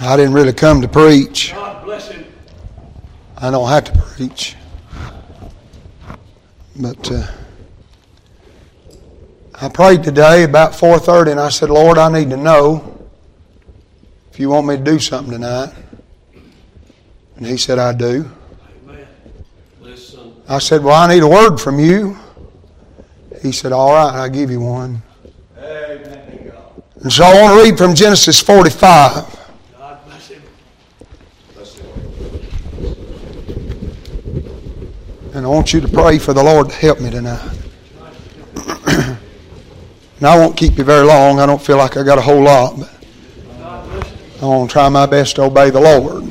I didn't really come to preach. God bless him. I don't have to preach. But uh, I prayed today about 4:30 and I said, "Lord, I need to know if you want me to do something tonight." And he said, "I do." I said, "Well, I need a word from you." He said, "All right, I'll give you one." And so I want to read from Genesis 45. God bless him. And I want you to pray for the Lord to help me tonight. and I won't keep you very long. I don't feel like I got a whole lot, but. I want to try my best to obey the Lord.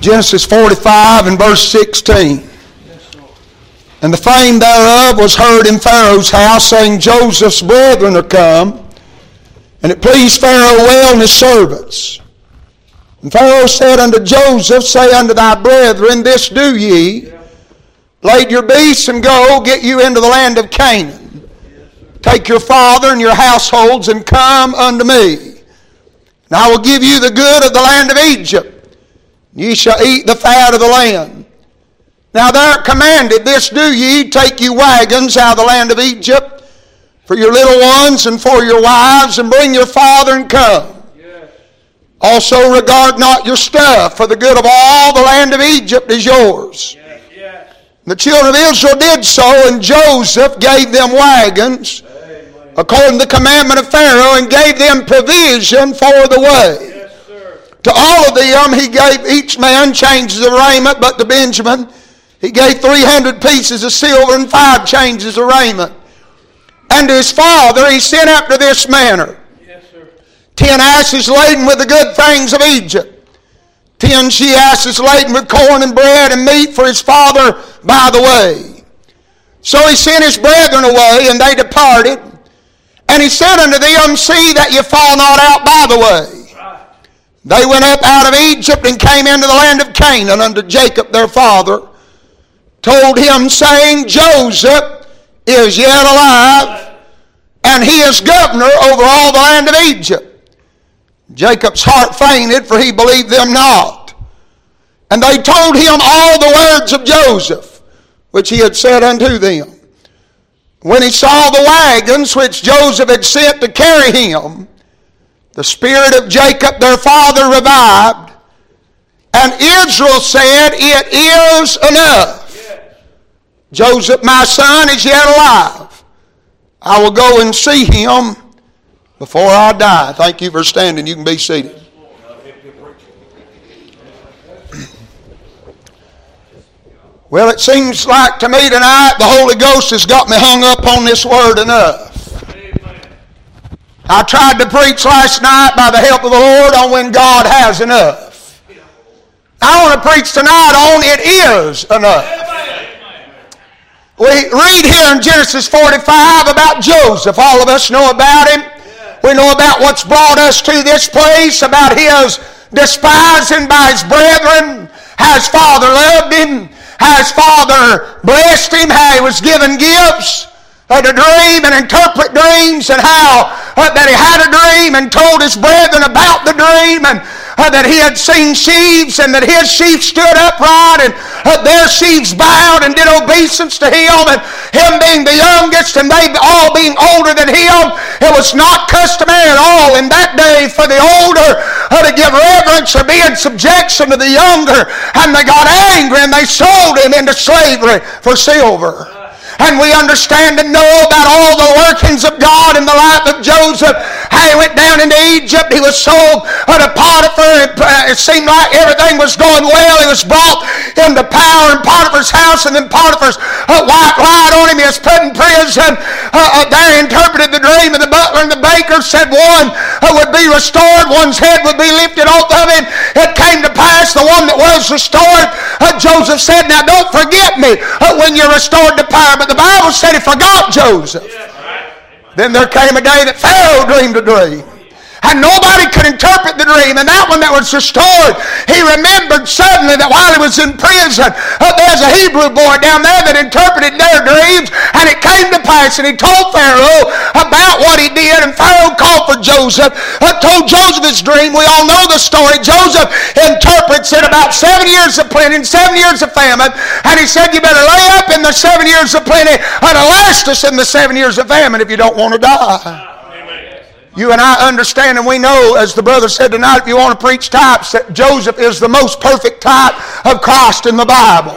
Genesis 45 and verse 16. And the fame thereof was heard in Pharaoh's house, saying, Joseph's brethren are come. And it pleased Pharaoh well and his servants. And Pharaoh said unto Joseph, Say unto thy brethren, This do ye. Lade your beasts and go, get you into the land of Canaan. Take your father and your households and come unto me. And I will give you the good of the land of Egypt. Ye shall eat the fat of the land. Now there commanded, This do ye, take you wagons out of the land of Egypt for your little ones and for your wives, and bring your father and come. Also regard not your stuff, for the good of all the land of Egypt is yours. Yes, yes. The children of Israel did so, and Joseph gave them wagons Amen. according to the commandment of Pharaoh, and gave them provision for the way. To all of them he gave each man changes of raiment, but to Benjamin he gave 300 pieces of silver and five changes of raiment. And to his father he sent after this manner Yes, sir. ten asses laden with the good things of Egypt, ten she asses laden with corn and bread and meat for his father by the way. So he sent his brethren away, and they departed. And he said unto them, See that ye fall not out by the way. Right. They went up out of Egypt and came into the land of Canaan unto Jacob their father, told him, saying, Joseph is yet alive, and he is governor over all the land of Egypt. Jacob's heart fainted, for he believed them not. And they told him all the words of Joseph, which he had said unto them. When he saw the wagons which Joseph had sent to carry him, the spirit of Jacob their father revived, and Israel said, It is enough. Joseph, my son, is yet alive. I will go and see him before I die. Thank you for standing. You can be seated. Well, it seems like to me tonight the Holy Ghost has got me hung up on this word enough. I tried to preach last night by the help of the Lord on when God has enough. I want to preach tonight on it is enough. We read here in Genesis 45 about Joseph. All of us know about him. We know about what's brought us to this place, about his despising by his brethren, how his father loved him, how his father blessed him, how he was given gifts uh, to dream and interpret dreams, and how uh, that he had a dream and told his brethren about the dream, and uh, that he had seen sheaves, and that his sheep stood upright, and uh, their sheaves bowed and did obeisance to him, and him being the youngest, and they all being older than him. It was not customary at all in that day for the older uh, to give reverence or be in subjection to the younger, and they got angry and they sold him into slavery for silver and we understand and know about all the workings of God in the life of Joseph. How he went down into Egypt, he was sold to Potiphar. It, uh, seemed like everything was going well. He was brought into power in Potiphar's house, and then Potiphar's uh, wife lied on him. He was put in prison. Uh, there interpreted the dream, and the butler and the baker said one would be restored, one's head would be lifted off of him. It came to pass, the one that was restored, Joseph said, Now don't forget me when you're restored to power. But the Bible said he forgot Joseph. Then there came a day that Pharaoh dreamed a dream. And nobody could interpret the dream. And that one that was restored, he remembered suddenly that while he was in prison, uh, there's a Hebrew boy down there that interpreted their dreams. And it came to pass, and he told Pharaoh about what he did. And Pharaoh called for Joseph, uh, told Joseph his dream. We all know the story. Joseph interprets it about seven years of plenty and seven years of famine. And he said, You better lay up in the seven years of plenty and last us in the seven years of famine if you don't want to die. You and I understand and we know, as the brother said tonight, if you want to preach types, that Joseph is the most perfect type of Christ in the Bible.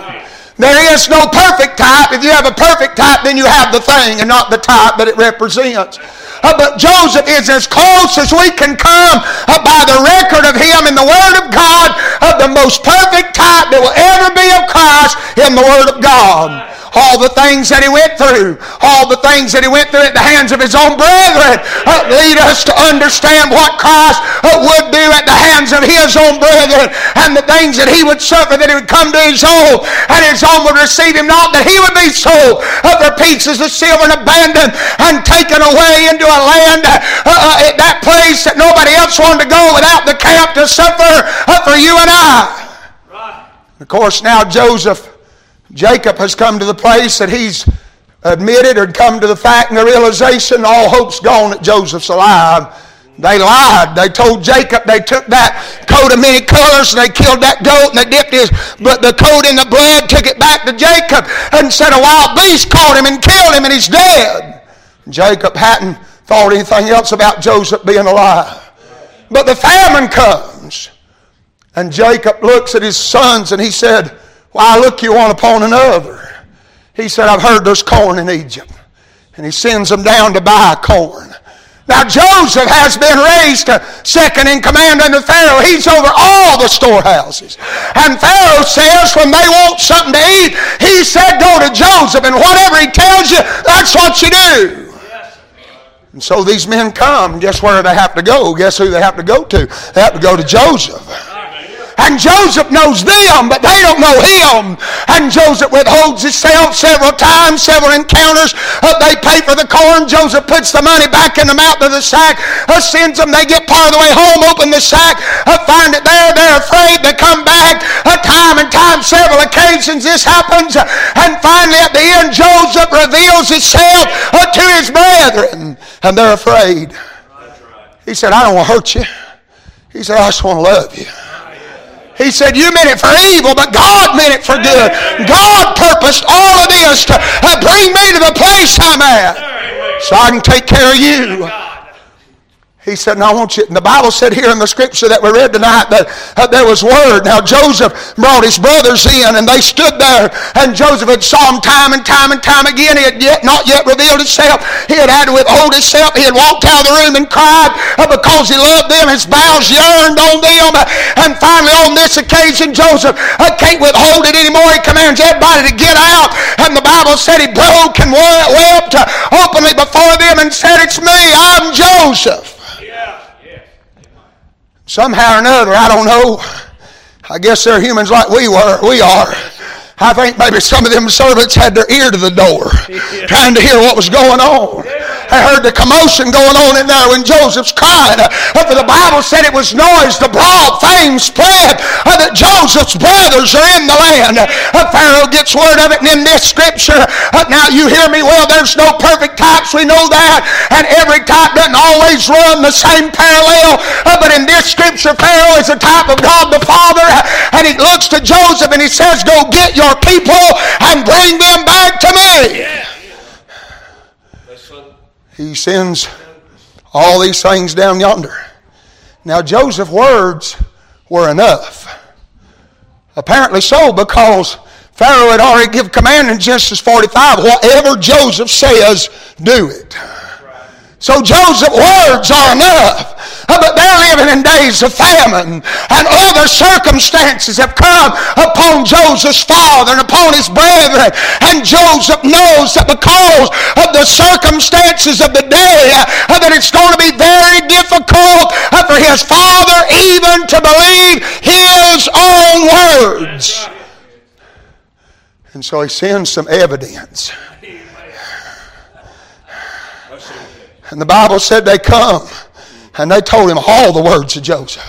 There is no perfect type. If you have a perfect type, then you have the thing and not the type that it represents. Uh, but Joseph is as close as we can come uh, by the record of him in the Word of God of the most perfect type that will ever be of Christ in the Word of God all the things that he went through, all the things that he went through at the hands of his own brethren, uh, lead us to understand what Christ uh, would do at the hands of his own brethren. And the things that he would suffer, that he would come to his own, and his own would receive him not, that he would be sold. Uh, for pieces of silver and abandoned and taken away into a land, uh, uh, at that place that nobody else wanted to go without the camp to suffer uh, for you and I. Of course, now Joseph Jacob has come to the place that he's admitted or come to the fact and the realization all hope's gone that Joseph's alive. They lied. They told Jacob they took that coat of many colors and they killed that goat and they dipped his but the coat in the blood, took it back to Jacob and said a wild beast caught him and killed him and he's dead. Jacob hadn't thought anything else about Joseph being alive. But the famine comes and Jacob looks at his sons and he said, why look you one upon another? He said, I've heard there's corn in Egypt. And he sends them down to buy corn. Now Joseph has been raised to second in command under Pharaoh. He's over all the storehouses. And Pharaoh says when they want something to eat, he said go to Joseph and whatever he tells you, that's what you do. And so these men come. Guess where they have to go? Guess who they have to go to? They have to go to Joseph. And Joseph knows them, but they don't know him. And Joseph withholds himself several times, several encounters. Uh, they pay for the corn. Joseph puts the money back in the mouth of the sack, uh, sends them. They get part of the way home, open the sack, uh, find it there. They're afraid. They come back uh, time and time, several occasions this happens. And finally, at the end, Joseph reveals himself uh, to his brethren. And they're afraid. He said, I don't want to hurt you. He said, I just want to love you. He said, You meant it for evil, but God meant it for good. God purposed all of this to bring me to the place I'm at so I can take care of you. He said, "Now I want you." And the Bible said here in the scripture that we read tonight that uh, there was word. Now Joseph brought his brothers in, and they stood there, and Joseph had saw them time and time and time again. He had yet not yet revealed himself. He had had to withhold himself. He had walked out of the room and cried uh, because he loved them. His bowels yearned on them, and finally on this occasion, Joseph uh, can't withhold it anymore. He commands everybody to get out, and the Bible said he broke and wept openly before them and said, "It's me. I'm Joseph." Somehow or another, I don't know. I guess they're humans like we were. We are. I think maybe some of them servants had their ear to the door, trying to hear what was going on. I heard the commotion going on in there when Joseph's crying. For the Bible said it was noise, the broad fame spread that Joseph's brothers are in the land. Pharaoh gets word of it, and in this scripture, now you hear me well, there's no perfect types, we know that, and every type doesn't always run the same parallel. Uh, but in this scripture, Pharaoh is a type of God the Father, and he looks to Joseph and he says, Go get your people and bring them back to me. He sends all these things down yonder. Now, Joseph's words were enough. Apparently so, because Pharaoh had already given command in Genesis 45 whatever Joseph says, do it. So Joseph's words are enough. Uh, but they're living in days of famine. And other circumstances have come upon Joseph's father and upon his brethren. And Joseph knows that because of the circumstances of the day, uh, that it's going to be very difficult uh, for his father even to believe his own words. And so he sends some evidence. And the Bible said they come And they told him all the words of Joseph.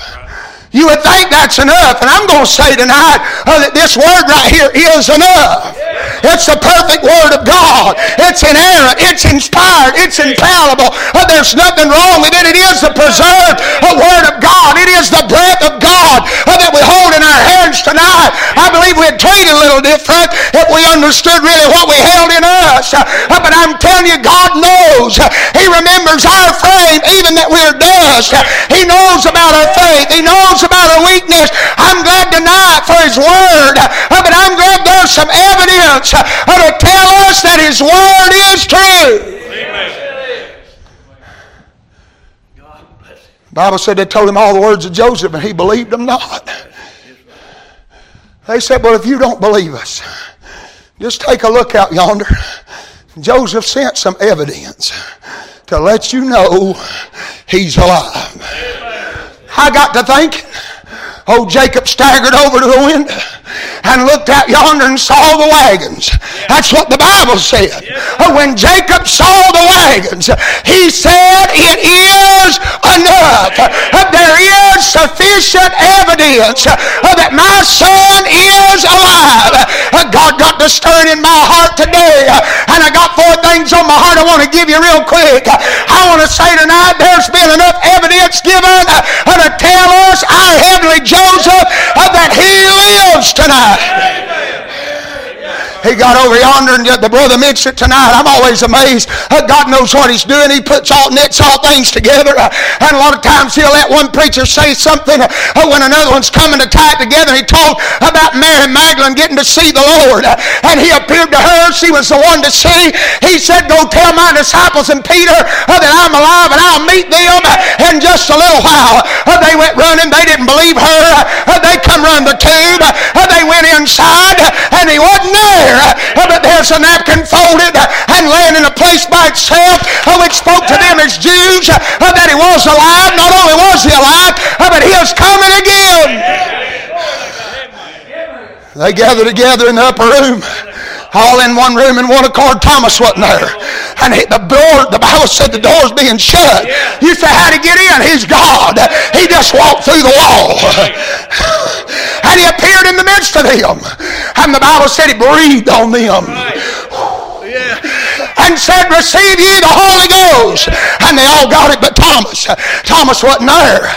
You would think that's enough. And I'm going to say tonight uh, that this word right here is enough. It's the perfect word of God. It's inerrant. It's inspired. It's infallible. Uh, there's nothing wrong with it. It is the preserved uh, word of God. It is the breath of God uh, that we hold in our hands tonight. I believe we'd treat it a little different if we understood really what we held in us. Uh, but I'm telling you, God knows. He remembers our frame, even that we're dust. He knows about our faith. He knows about our weakness. I'm glad tonight for His Word, uh, but I'm glad there's some evidence uh, to tell us that His Word is true. Bible said they told him all the words of Joseph, and he believed them not. They said, Well, if you don't believe us, just take a look out yonder. Joseph sent some evidence to let you know he's alive. I got to thinking. Old Jacob staggered over to the window and looked out yonder and saw the wagons. That's what the Bible said. Oh, when Jacob saw the wagons, he said, It is enough. There is sufficient evidence that my son is alive. God got to stirring in my heart today, and I got four things on my heart I want to give you real quick. I want to say tonight there's been enough evidence given to tell us our heavenly Joseph that he lives tonight. He got over yonder, and the brother mentioned tonight. I'm always amazed. God knows what He's doing. He puts all knits all things together. Uh, and a lot of times He'll let one preacher say something uh, when another one's coming to tie it together. He told about Mary Magdalene getting to see the Lord, uh, and He appeared to her. She was the one to see. He said, "Go tell my disciples and Peter that I'm alive, and I'll meet them in just a little while." They went running. They didn't believe her. They come run the tomb. They went inside, and He wasn't there. But there's a napkin folded and laying in a place by itself, which spoke to them as Jews that he was alive. Not only was he alive, but he is coming again. They gathered together in the upper room, all in one room in one accord. Thomas wasn't there. And he, the door, the Bible said the door's being shut. You say, how'd he get in? He's God. He just walked through the wall. And he appeared in the midst of them. And the Bible said he breathed on them and said, Receive ye the Holy Ghost. And they all got it but Thomas. Thomas wasn't there.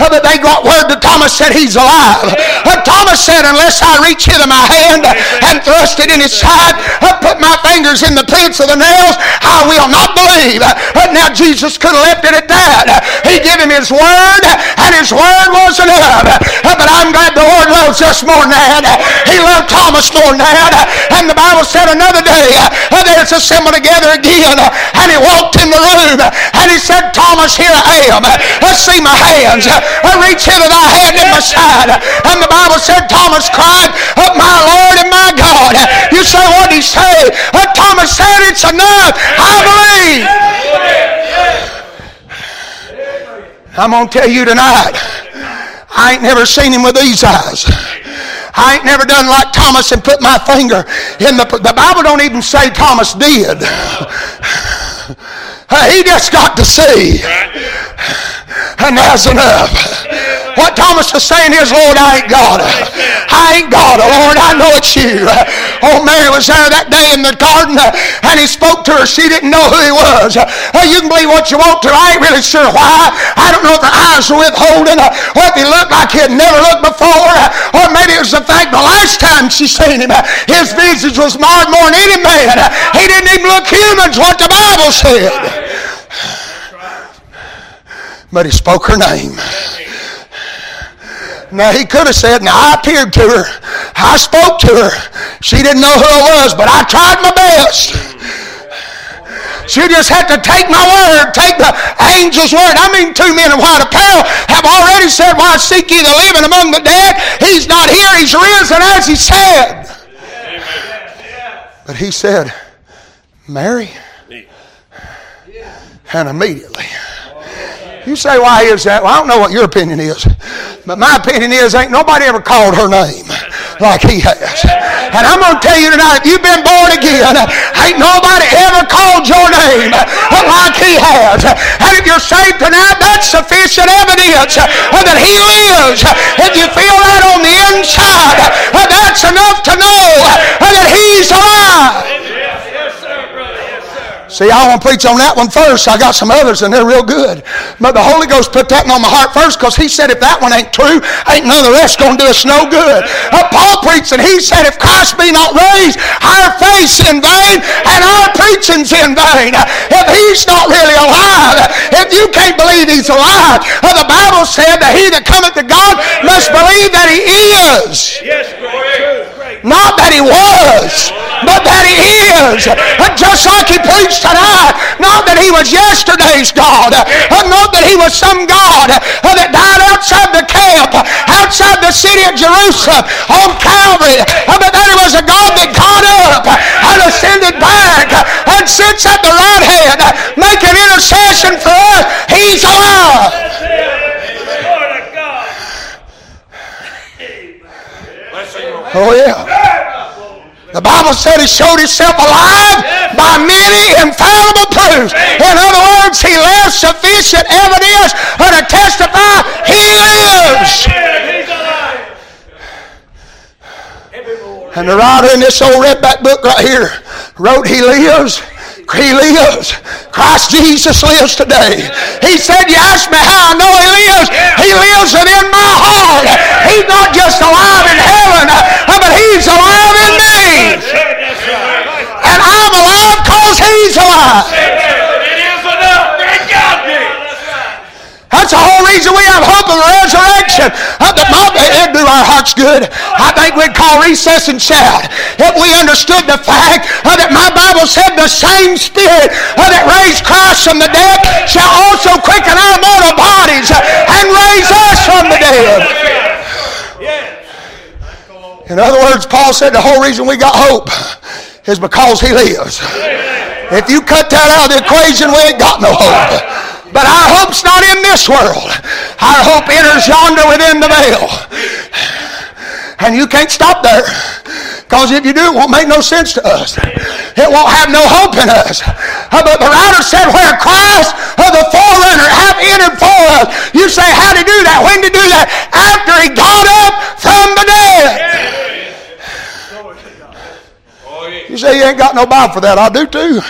But they got word that Thomas said he's alive. But Thomas said, Unless I reach into my hand and thrust it in his side, put my fingers in the prints of the nails, I will not believe. But Now Jesus could have left it at that. He gave him his word, and his word was enough. But I'm glad the Lord loves us more than that. He loved Thomas more than that. And the Bible said another day, they was assembled together again, and he walked in the room, and he said, Thomas, here I am. Let's see my hands. Uh, Reach hither thy hand in my side. And the Bible said, Thomas cried, uh, My Lord and my God. You say, what did he say? Uh, Thomas said, It's enough. I believe. I'm going to tell you tonight, I ain't never seen him with these eyes. I ain't never done like Thomas and put my finger in the. The Bible don't even say Thomas did. He just got to see. And that's enough. What Thomas was saying is, Lord, I ain't God. I ain't God. Lord, I know it's you. Oh, Mary was there that day in the garden and he spoke to her. She didn't know who he was. You can believe what you want to. I ain't really sure why. I don't know if her eyes were withholding or if he looked like he had never looked before. Or maybe it was the fact the last time she seen him, his visage was marred more than any man. He didn't even look human, is what the Bible said. But he spoke her name. Now he could have said, Now I appeared to her. I spoke to her. She didn't know who I was, but I tried my best. She just had to take my word, take the angel's word. I mean, two men in white apparel have already said, Why seek ye the living among the dead? He's not here, he's risen as he said. But he said, Mary. And immediately. You say, why is that? Well, I don't know what your opinion is. But my opinion is, ain't nobody ever called her name like he has. And I'm going to tell you tonight, if you've been born again, ain't nobody ever called your name like He has. And if you're saved tonight, that's sufficient evidence that He lives. If you feel that on the inside, that's enough to know that He's alive. See, I want to preach on that one first. I got some others and they're real good. But the Holy Ghost put that on my heart first because he said if that one ain't true, ain't none of the rest going to do us no good. Uh, Paul preached and he said if Christ be not raised, our faith's in vain and our preaching's in vain. If he's not really alive, if you can't believe he's alive, uh, the Bible said that he that cometh to God must believe that he is. Not that he was, but that he is. And Just like he preached tonight. Not that he was yesterday's God. Not that he was some God that died outside the camp, outside the city of Jerusalem on Calvary. But that he was a God that got up and ascended back and sits at the right hand making intercession for us. He's alive. Oh, yeah. The Bible said he showed himself alive by many infallible proofs. In other words, he left sufficient evidence to testify he lives. And the writer in this old redback book right here wrote, He lives. He lives. Christ Jesus lives today. He said, You ask me how I know He lives. He lives within my heart. He's not just alive in heaven, uh, but He's alive in me. And I'm alive because He's alive. That's the whole reason we have hope of resurrection. It'd do our hearts good. I think we'd call recess and shout if we understood the fact that my Bible said the same Spirit that raised Christ from the dead shall also quicken our mortal bodies and raise us from the dead. In other words, Paul said the whole reason we got hope is because he lives. If you cut that out of the equation, we ain't got no hope. But our hope's not in this world. Our hope enters yonder within the veil. And you can't stop there. Because if you do, it won't make no sense to us. It won't have no hope in us. Uh, but the writer said, where Christ, uh, the forerunner, have entered for us. You say, how to do that? When to do that? After he got up from the dead. You say you ain't got no Bible for that. I do too.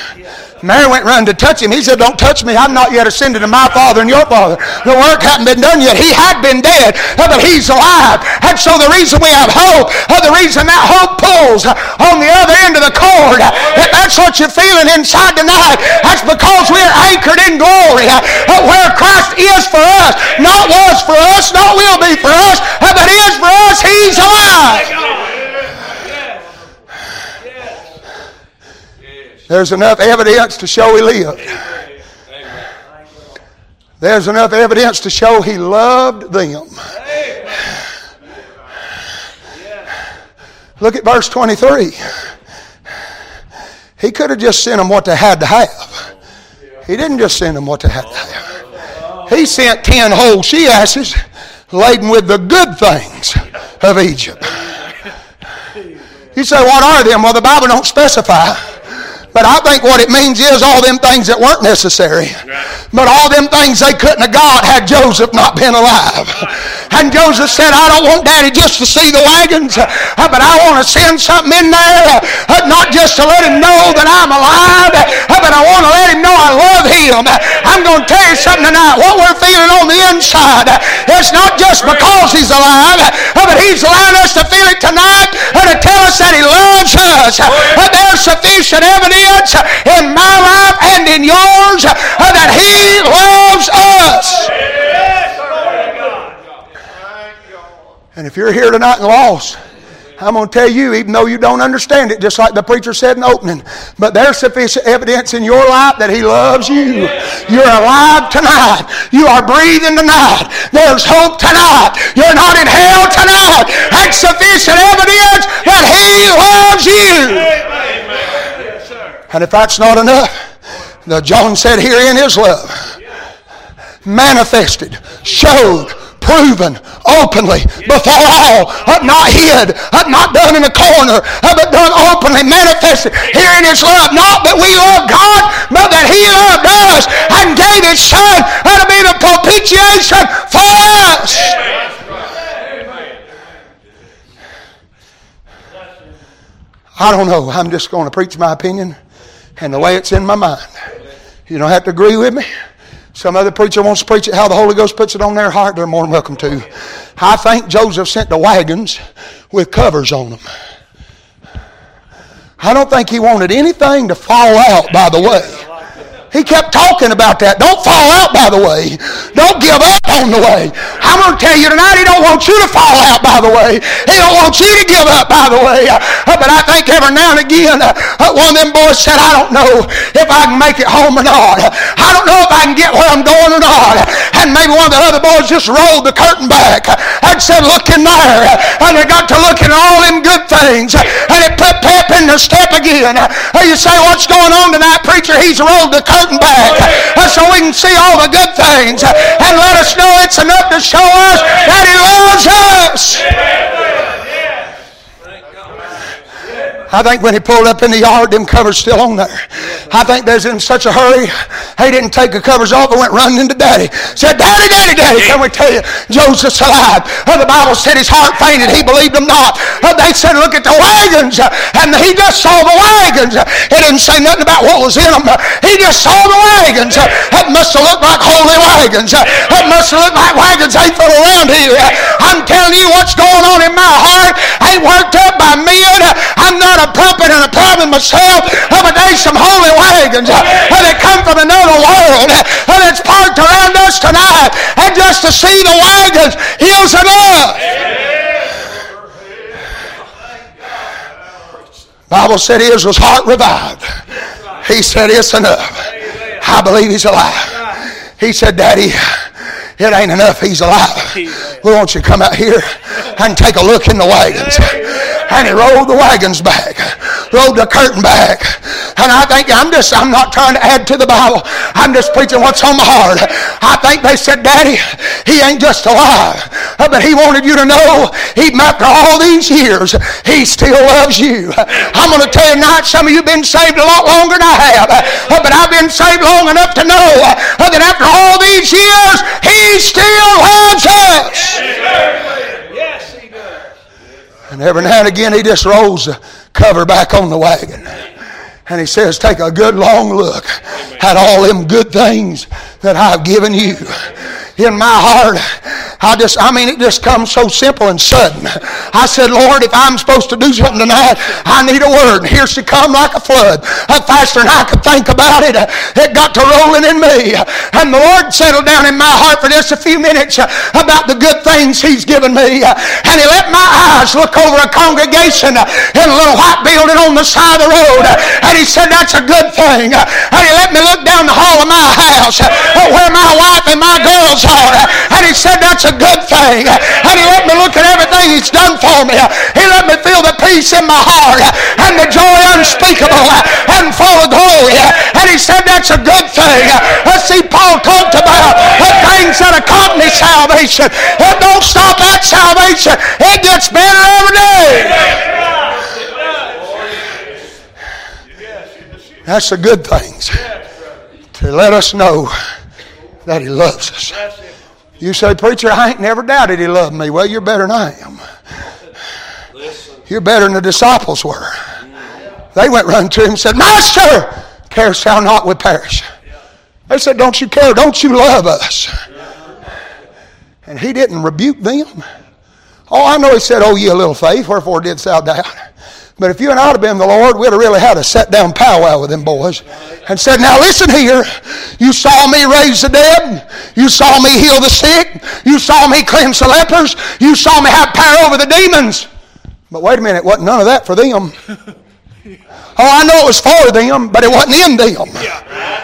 Mary went running to touch him. He said, Don't touch me. I'm not yet ascended to my Father and your Father. The work hadn't been done yet. He had been dead, uh, but he's alive. And so the reason we have hope, uh, the reason that hope pulls uh, on the other end of the cord, if that's what you're feeling inside tonight, that's because we're anchored in glory. Where Christ is for us, not was for us, not will be for us, but is for us, he's alive. There's enough evidence to show he lived. There's enough evidence to show he loved them. Look at verse 23. He could have just sent them what they had to have. He didn't just send them what they had to have. He sent ten whole she asses laden with the good things of Egypt. You say, what are them? Well, the Bible don't specify. But I think what it means is all them things that weren't necessary. But all them things they couldn't have got had Joseph not been alive. And Joseph said, I don't want daddy just to see the wagons, uh, but I want to send something in there, uh, not just to let him know that I'm alive, uh, but I want to let him know I love him. I'm going to tell you something tonight. What we're feeling on the inside, it's not just because he's alive, but he's allowed us to feel it tonight and to tell us that he loves us. In my life and in yours uh, that He loves us. And if you're here tonight and lost, I'm going to tell you, even though you don't understand it, just like the preacher said in the opening, but there's sufficient evidence in your life that He loves you. You're alive tonight. You are breathing tonight. There's hope tonight. You're not in hell tonight. That's sufficient evidence that He loves you. And if that's not enough, the John said herein is love. Manifested, showed, proven, openly before all, not hid, not done in a corner, but done openly, manifested here in His love. Not that we love God, but that He loved us and gave His Son to be the propitiation for us. I don't know. I'm just going to preach my opinion and the way it's in my mind. You don't have to agree with me. Some other preacher wants to preach it how the Holy Ghost puts it on their heart. They're more than welcome to. I think Joseph sent the wagons with covers on them. I don't think he wanted anything to fall out by the way. He kept talking about that. Don't fall out by the way. Don't give up on the way. I'm going to tell you tonight, he don't want you to fall out by the way. He don't want you to give up by the way. Uh, but I think every now and again, uh, uh, one of them boys said, I don't know if I can make it home or not. I don't know if I can get where I'm going or not. And maybe one of the other boys just rolled the curtain back and said, look in there. And they got to looking at all them good things. And it put pep in their step again. You say, what's going on tonight? He's rolled the curtain back uh, so we can see all the good things and let us know it's enough to show us that He loves us. I think when he pulled up in the yard, them covers still on there. I think there's in such a hurry, he didn't take the covers off and went running into daddy. Said, Daddy, Daddy, Daddy, can we tell you, Joseph's alive. Uh, the Bible said his heart fainted. He believed them not. Uh, they said, look at the wagons. Uh, and he just saw the wagons. He didn't say nothing about what was in them. He just saw the wagons. It must have looked like holy wagons. It must have looked like wagons ain't full around here. I'm telling you what's going on in my heart ain't worked up by men. I'm not a puppet and a plowman myself, but there's some holy wagons that come from another world uh, that's parked around us tonight. And just to see the wagons heals enough. Bible said Israel's heart revived. He said, It's enough. I believe he's alive. He said, Daddy, it ain't enough. He's alive. We want you to come out here and take a look in the wagons and he rolled the wagons back, rolled the curtain back. And I think I'm just, I'm not trying to add to the Bible. I'm just preaching what's on my heart. I think they said, Daddy, he ain't just alive, uh, but he wanted you to know, even after all these years, he still loves you. I'm going to tell you tonight, some of you have been saved a lot longer than I have, uh, but I've been saved long enough to know uh, that after all these years, he still loves us. And every now and again, he just rolls the cover back on the wagon. And he says, Take a good long look at all them good things that I've given you in my heart. I just, I mean, it just comes so simple and sudden. I said, Lord, if I'm supposed to do something tonight, I need a word. And here she come like a flood. Faster than I could think about it, it got to rolling in me. And the Lord settled down in my heart for just a few minutes about the good things He's given me. And He let my eyes look over a congregation in a little white building on the side of the road. And He said, that's a good thing. And He let me look down the hall of my house where my wife and my girls And he said, that's a good thing. And he let me look at everything he's done for me. He let me feel the peace in my heart and the joy unspeakable and full of glory. And he said, that's a good thing. Let's see, Paul talked about the things that accompany salvation. It don't stop at salvation. It gets better every day. That's the good things. To let us know that He loves us. You say, Preacher, I ain't never doubted He loved me. Well, you're better than I am. You're better than the disciples were. They went running to Him and said, Master, carest thou not we perish? They said, Don't you care? Don't you love us? And He didn't rebuke them. Oh, I know He said, Oh, ye a little faith, wherefore didst thou doubt? But if you and I had been the Lord, we'd have really had a set down powwow with them boys and said, Now listen here. You saw me raise the dead. You saw me heal the sick. You saw me cleanse the lepers. You saw me have power over the demons. But wait a minute, wasn't none of that for them. Oh, I know it was for them, but it wasn't in them.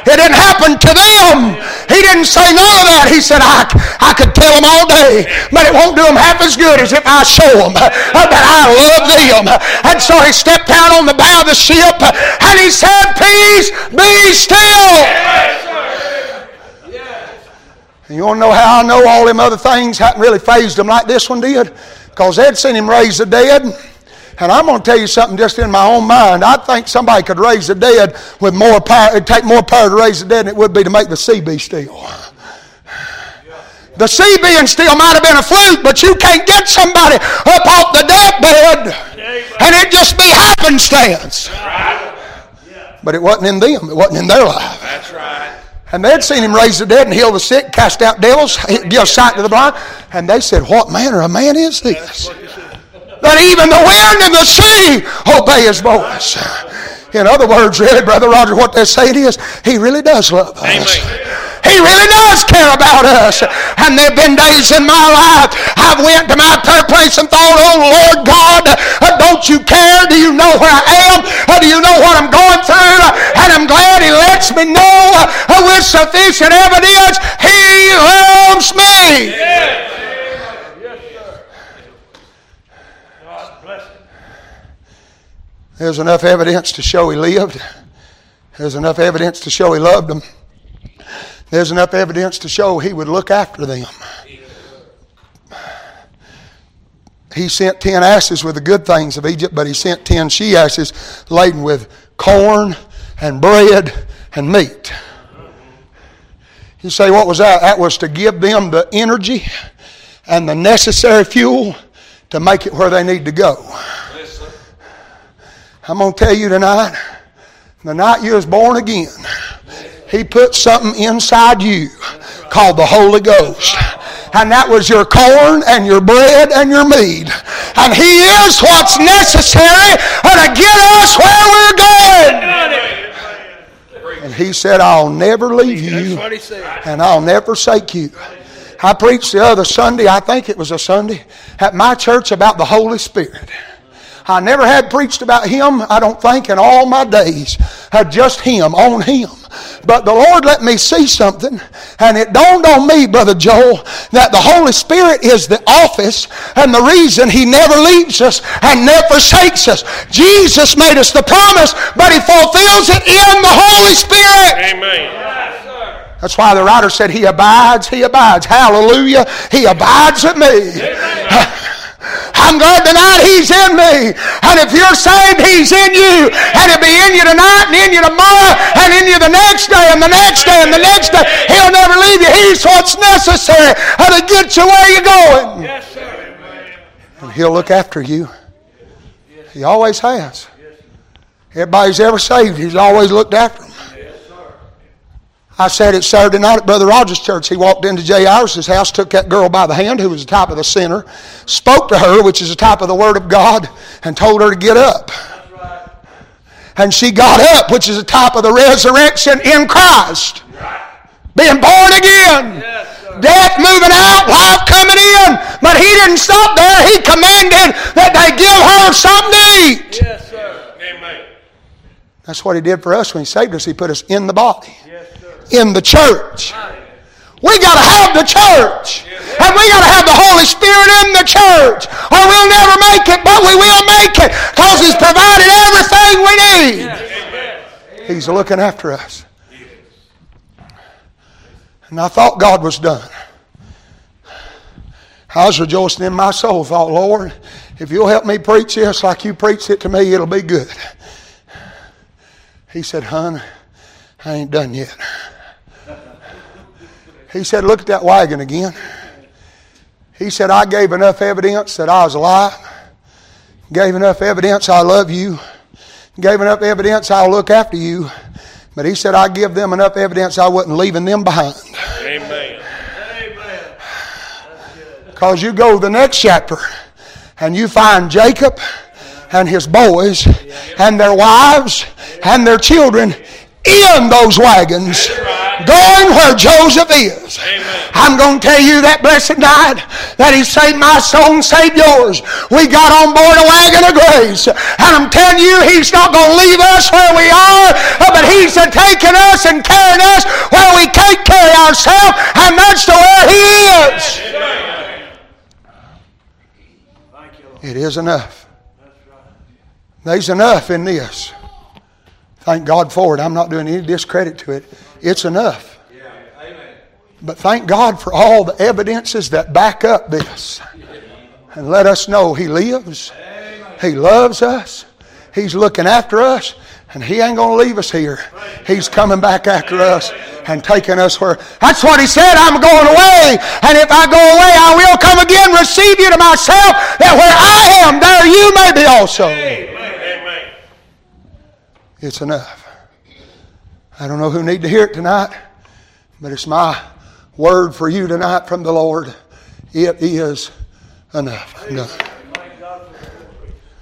It didn't happen to them. He didn't say none of that. He said, I, I could tell them all day, but it won't do them half as good as if I show them uh, that I love them. And so he stepped out on the bow of the ship uh, and he said, Peace, be still. You You want to know how I know all them other things hadn't really fazed them like this one did? Because they'd seen him raise the dead. And I'm going to tell you something just in my own mind. I think somebody could raise the dead with more power. It'd take more power to raise the dead than it would be to make the sea be still. The sea being still might have been a fluke, but you can't get somebody up off the deathbed and it just be happenstance. But it wasn't in them. It wasn't in their life. That's right. And they'd seen him raise the dead and heal the sick, cast out devils, give sight to the blind. And they said, What manner of man is this? That even the wind and the sea obey his voice. In other words, really, Brother Roger, what they're saying is, he really does love us. Amen. He really does care about us. And there have been days in my life I've went to my prayer place and thought, oh Lord God, uh, don't you care? Do you know where I am? Uh, Do you know what I'm going through? And I'm glad he lets me know uh, with sufficient evidence he loves me. God bless him. There's enough evidence to show he lived. There's enough evidence to show he loved them. There's enough evidence to show he would look after them. He sent ten asses with the good things of Egypt, but he sent ten she asses laden with corn and bread and meat. You say, what was that? That was to give them the energy and the necessary fuel to make it where they need to go. I'm going to tell you tonight, the night you was born again, he put something inside you called the Holy Ghost. And that was your corn and your bread and your meat. And he is what's necessary to get us where we're going. And he said, I'll never leave you what he said. and I'll never forsake you. I preached the other Sunday, I think it was a Sunday, at my church about the Holy Spirit. I never had preached about Him, I don't think, in all my days. Had just Him, on Him. But the Lord let me see something, and it dawned on me, Brother Joel, that the Holy Spirit is the office and the reason He never leaves us and never forsakes us. Jesus made us the promise, but He fulfills it in the Holy Spirit. Amen. That's why the writer said, He abides, He abides. Hallelujah. He abides with me. I'm glad tonight He's in me. And if you're saved, He's in you. And He'll be in you tonight and in you tomorrow and in you the next day and the next day and the next day. He'll never leave you. He's what's necessary to get you where you're going. Yes, sir. And He'll look after you. He always has. Everybody's ever saved, He's always looked after them. I said it Saturday night at Brother Rogers' church. He walked into Jairus's house, took that girl by the hand, who was the type of the sinner, spoke to her, which is the type of the Word of God, and told her to get up. And she got up, which is the type of the resurrection in Christ. Being born again. Death moving out, life coming in. But he didn't stop there. He commanded that they give her something to eat. Yes, sir. Amen. That's what he did for us when he saved us. He put us in the body, in the church. We got to have the church. And we got to have the Holy Spirit in the church. Or we'll never make it, but we will make it because He's provided everything we need. He's looking after us. And I thought God was done. I was rejoicing in my soul. Thought, Lord, if you'll help me preach this like you preached it to me, it'll be good. He said, Hon, I ain't done yet. He said, Look at that wagon again. He said, I gave enough evidence that I was alive, gave enough evidence I love you, gave enough evidence I'll look after you. But he said, I give them enough evidence I wasn't leaving them behind. Amen. Because you go to the next chapter and you find Jacob and his boys and their wives and their children in those wagons going where Joseph is. I'm going to tell you that blessed night that he saved my soul and saved yours. We got on board a wagon of grace. And I'm telling you, he's not going to leave us where we are, but he's taking us and carrying us where we can't carry ourselves, and that's to where he is. It is enough. There's enough in this. Thank God for it. I'm not doing any discredit to it. It's enough. But thank God for all the evidences that back up this and let us know He lives, He loves us, He's looking after us, and He ain't going to leave us here. He's coming back after us and taking us where. That's what He said, I'm going away, and if I go away, I will come again, receive you to myself, that where I am, there you may be also. Amen. It's enough. I don't know who need to hear it tonight, but it's my word for you tonight from the Lord. It is enough. Enough.